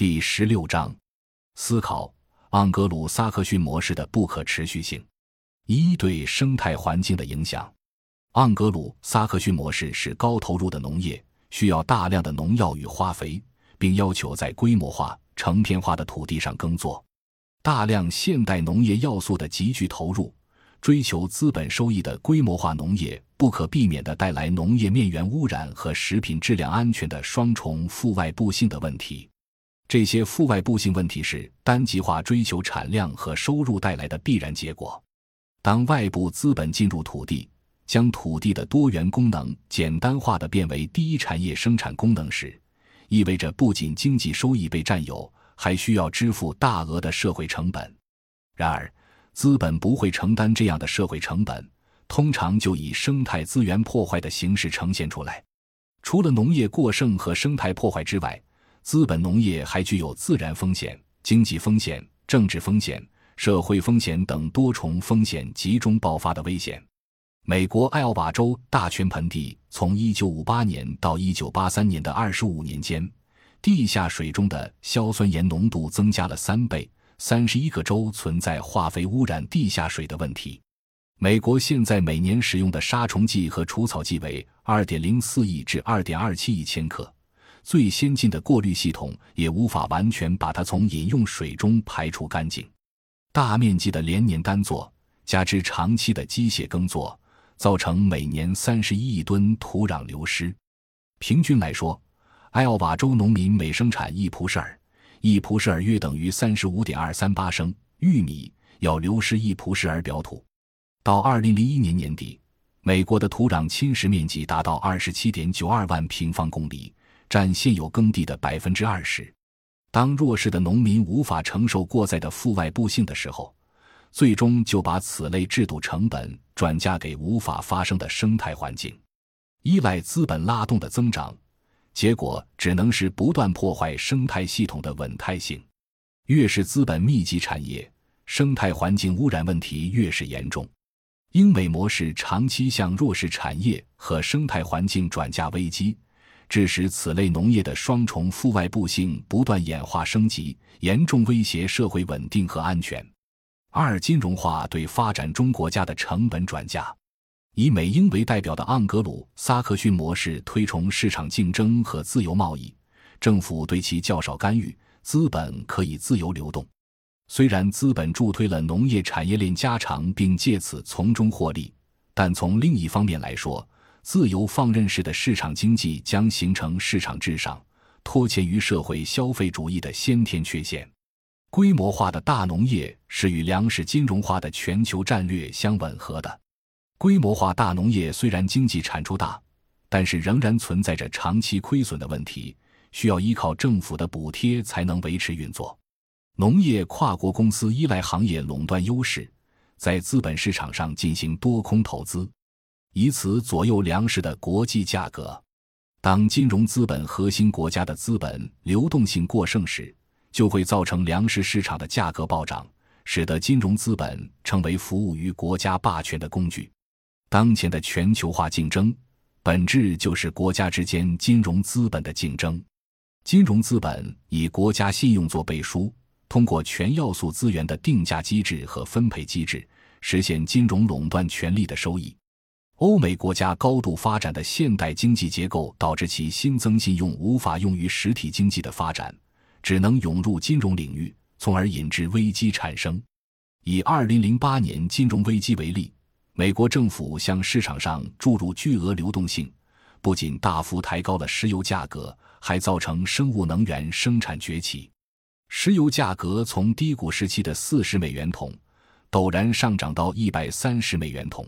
第十六章：思考盎格鲁撒克逊模式的不可持续性。一对生态环境的影响。盎格鲁撒克逊模式是高投入的农业，需要大量的农药与化肥，并要求在规模化、成片化的土地上耕作。大量现代农业要素的急剧投入，追求资本收益的规模化农业，不可避免地带来农业面源污染和食品质量安全的双重负外部性的问题。这些负外部性问题是单极化追求产量和收入带来的必然结果。当外部资本进入土地，将土地的多元功能简单化的变为第一产业生产功能时，意味着不仅经济收益被占有，还需要支付大额的社会成本。然而，资本不会承担这样的社会成本，通常就以生态资源破坏的形式呈现出来。除了农业过剩和生态破坏之外，资本农业还具有自然风险、经济风险、政治风险。社会风险等多重风险集中爆发的危险。美国艾奥瓦州大泉盆地从1958年到1983年的25年间，地下水中的硝酸盐浓度增加了三倍。31个州存在化肥污染地下水的问题。美国现在每年使用的杀虫剂和除草剂为2.04亿至2.27亿千克，最先进的过滤系统也无法完全把它从饮用水中排除干净。大面积的连年干作，加之长期的机械耕作，造成每年三十一亿吨土壤流失。平均来说，艾奥瓦州农民每生产一蒲舍尔，一蒲舍尔约等于三十五点二三八升玉米，要流失一蒲舍尔表土。到二零零一年年底，美国的土壤侵蚀面积达到二十七点九二万平方公里，占现有耕地的百分之二十。当弱势的农民无法承受过载的负外部性的时候，最终就把此类制度成本转嫁给无法发生的生态环境，依赖资本拉动的增长，结果只能是不断破坏生态系统的稳态性。越是资本密集产业，生态环境污染问题越是严重。英美模式长期向弱势产业和生态环境转嫁危机。致使此类农业的双重负外部性不断演化升级，严重威胁社会稳定和安全。二、金融化对发展中国家的成本转嫁。以美英为代表的盎格鲁撒克逊模式推崇市场竞争和自由贸易，政府对其较少干预，资本可以自由流动。虽然资本助推了农业产业链加长，并借此从中获利，但从另一方面来说，自由放任式的市场经济将形成市场至上、脱节于社会消费主义的先天缺陷。规模化的大农业是与粮食金融化的全球战略相吻合的。规模化大农业虽然经济产出大，但是仍然存在着长期亏损的问题，需要依靠政府的补贴才能维持运作。农业跨国公司依赖行业垄断优势，在资本市场上进行多空投资。以此左右粮食的国际价格。当金融资本核心国家的资本流动性过剩时，就会造成粮食市场的价格暴涨，使得金融资本成为服务于国家霸权的工具。当前的全球化竞争，本质就是国家之间金融资本的竞争。金融资本以国家信用做背书，通过全要素资源的定价机制和分配机制，实现金融垄断权力的收益。欧美国家高度发展的现代经济结构导致其新增信用无法用于实体经济的发展，只能涌入金融领域，从而引致危机产生。以2008年金融危机为例，美国政府向市场上注入巨额流动性，不仅大幅抬高了石油价格，还造成生物能源生产崛起。石油价格从低谷时期的40美元桶，陡然上涨到130美元桶。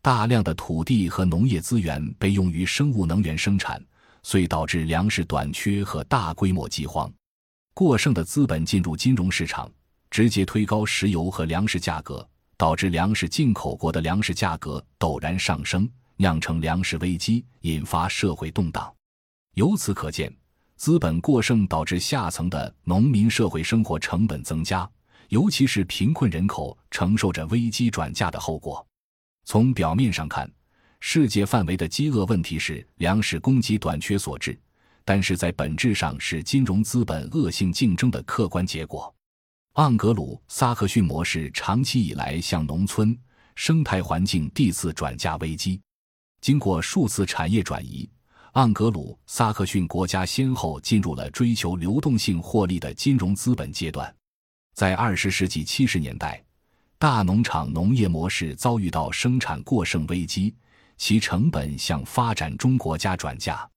大量的土地和农业资源被用于生物能源生产，遂导致粮食短缺和大规模饥荒。过剩的资本进入金融市场，直接推高石油和粮食价格，导致粮食进口国的粮食价格陡然上升，酿成粮食危机，引发社会动荡。由此可见，资本过剩导致下层的农民社会生活成本增加，尤其是贫困人口承受着危机转嫁的后果。从表面上看，世界范围的饥饿问题是粮食供给短缺所致，但是在本质上是金融资本恶性竞争的客观结果。盎格鲁撒克逊模式长期以来向农村生态环境递次转嫁危机，经过数次产业转移，盎格鲁撒克逊国家先后进入了追求流动性获利的金融资本阶段。在二十世纪七十年代，大农场农业模式遭遇到生产过剩危机，其成本向发展中国家转嫁，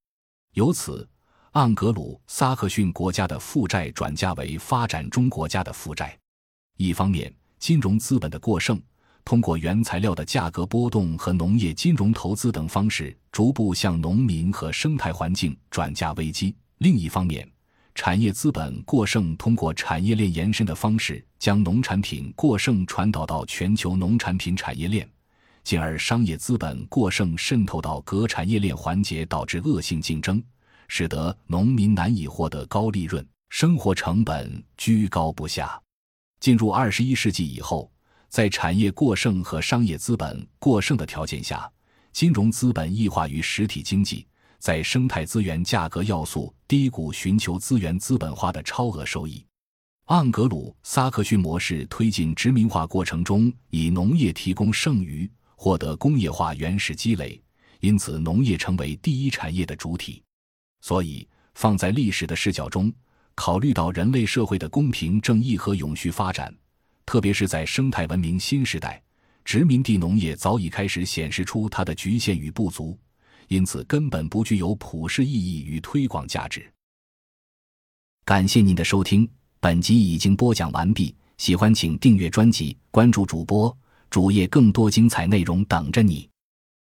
由此。盎格鲁撒克逊国家的负债转嫁为发展中国家的负债。一方面，金融资本的过剩通过原材料的价格波动和农业金融投资等方式，逐步向农民和生态环境转嫁危机；另一方面，产业资本过剩通过产业链延伸的方式，将农产品过剩传导到全球农产品产业链，进而商业资本过剩渗透到各产业链环节，导致恶性竞争。使得农民难以获得高利润，生活成本居高不下。进入二十一世纪以后，在产业过剩和商业资本过剩的条件下，金融资本异化于实体经济，在生态资源价格要素低谷寻求资源资本化的超额收益。盎格鲁撒克逊模式推进殖民化过程中，以农业提供剩余，获得工业化原始积累，因此农业成为第一产业的主体。所以，放在历史的视角中，考虑到人类社会的公平正义和永续发展，特别是在生态文明新时代，殖民地农业早已开始显示出它的局限与不足，因此根本不具有普世意义与推广价值。感谢您的收听，本集已经播讲完毕。喜欢请订阅专辑，关注主播主页，更多精彩内容等着你。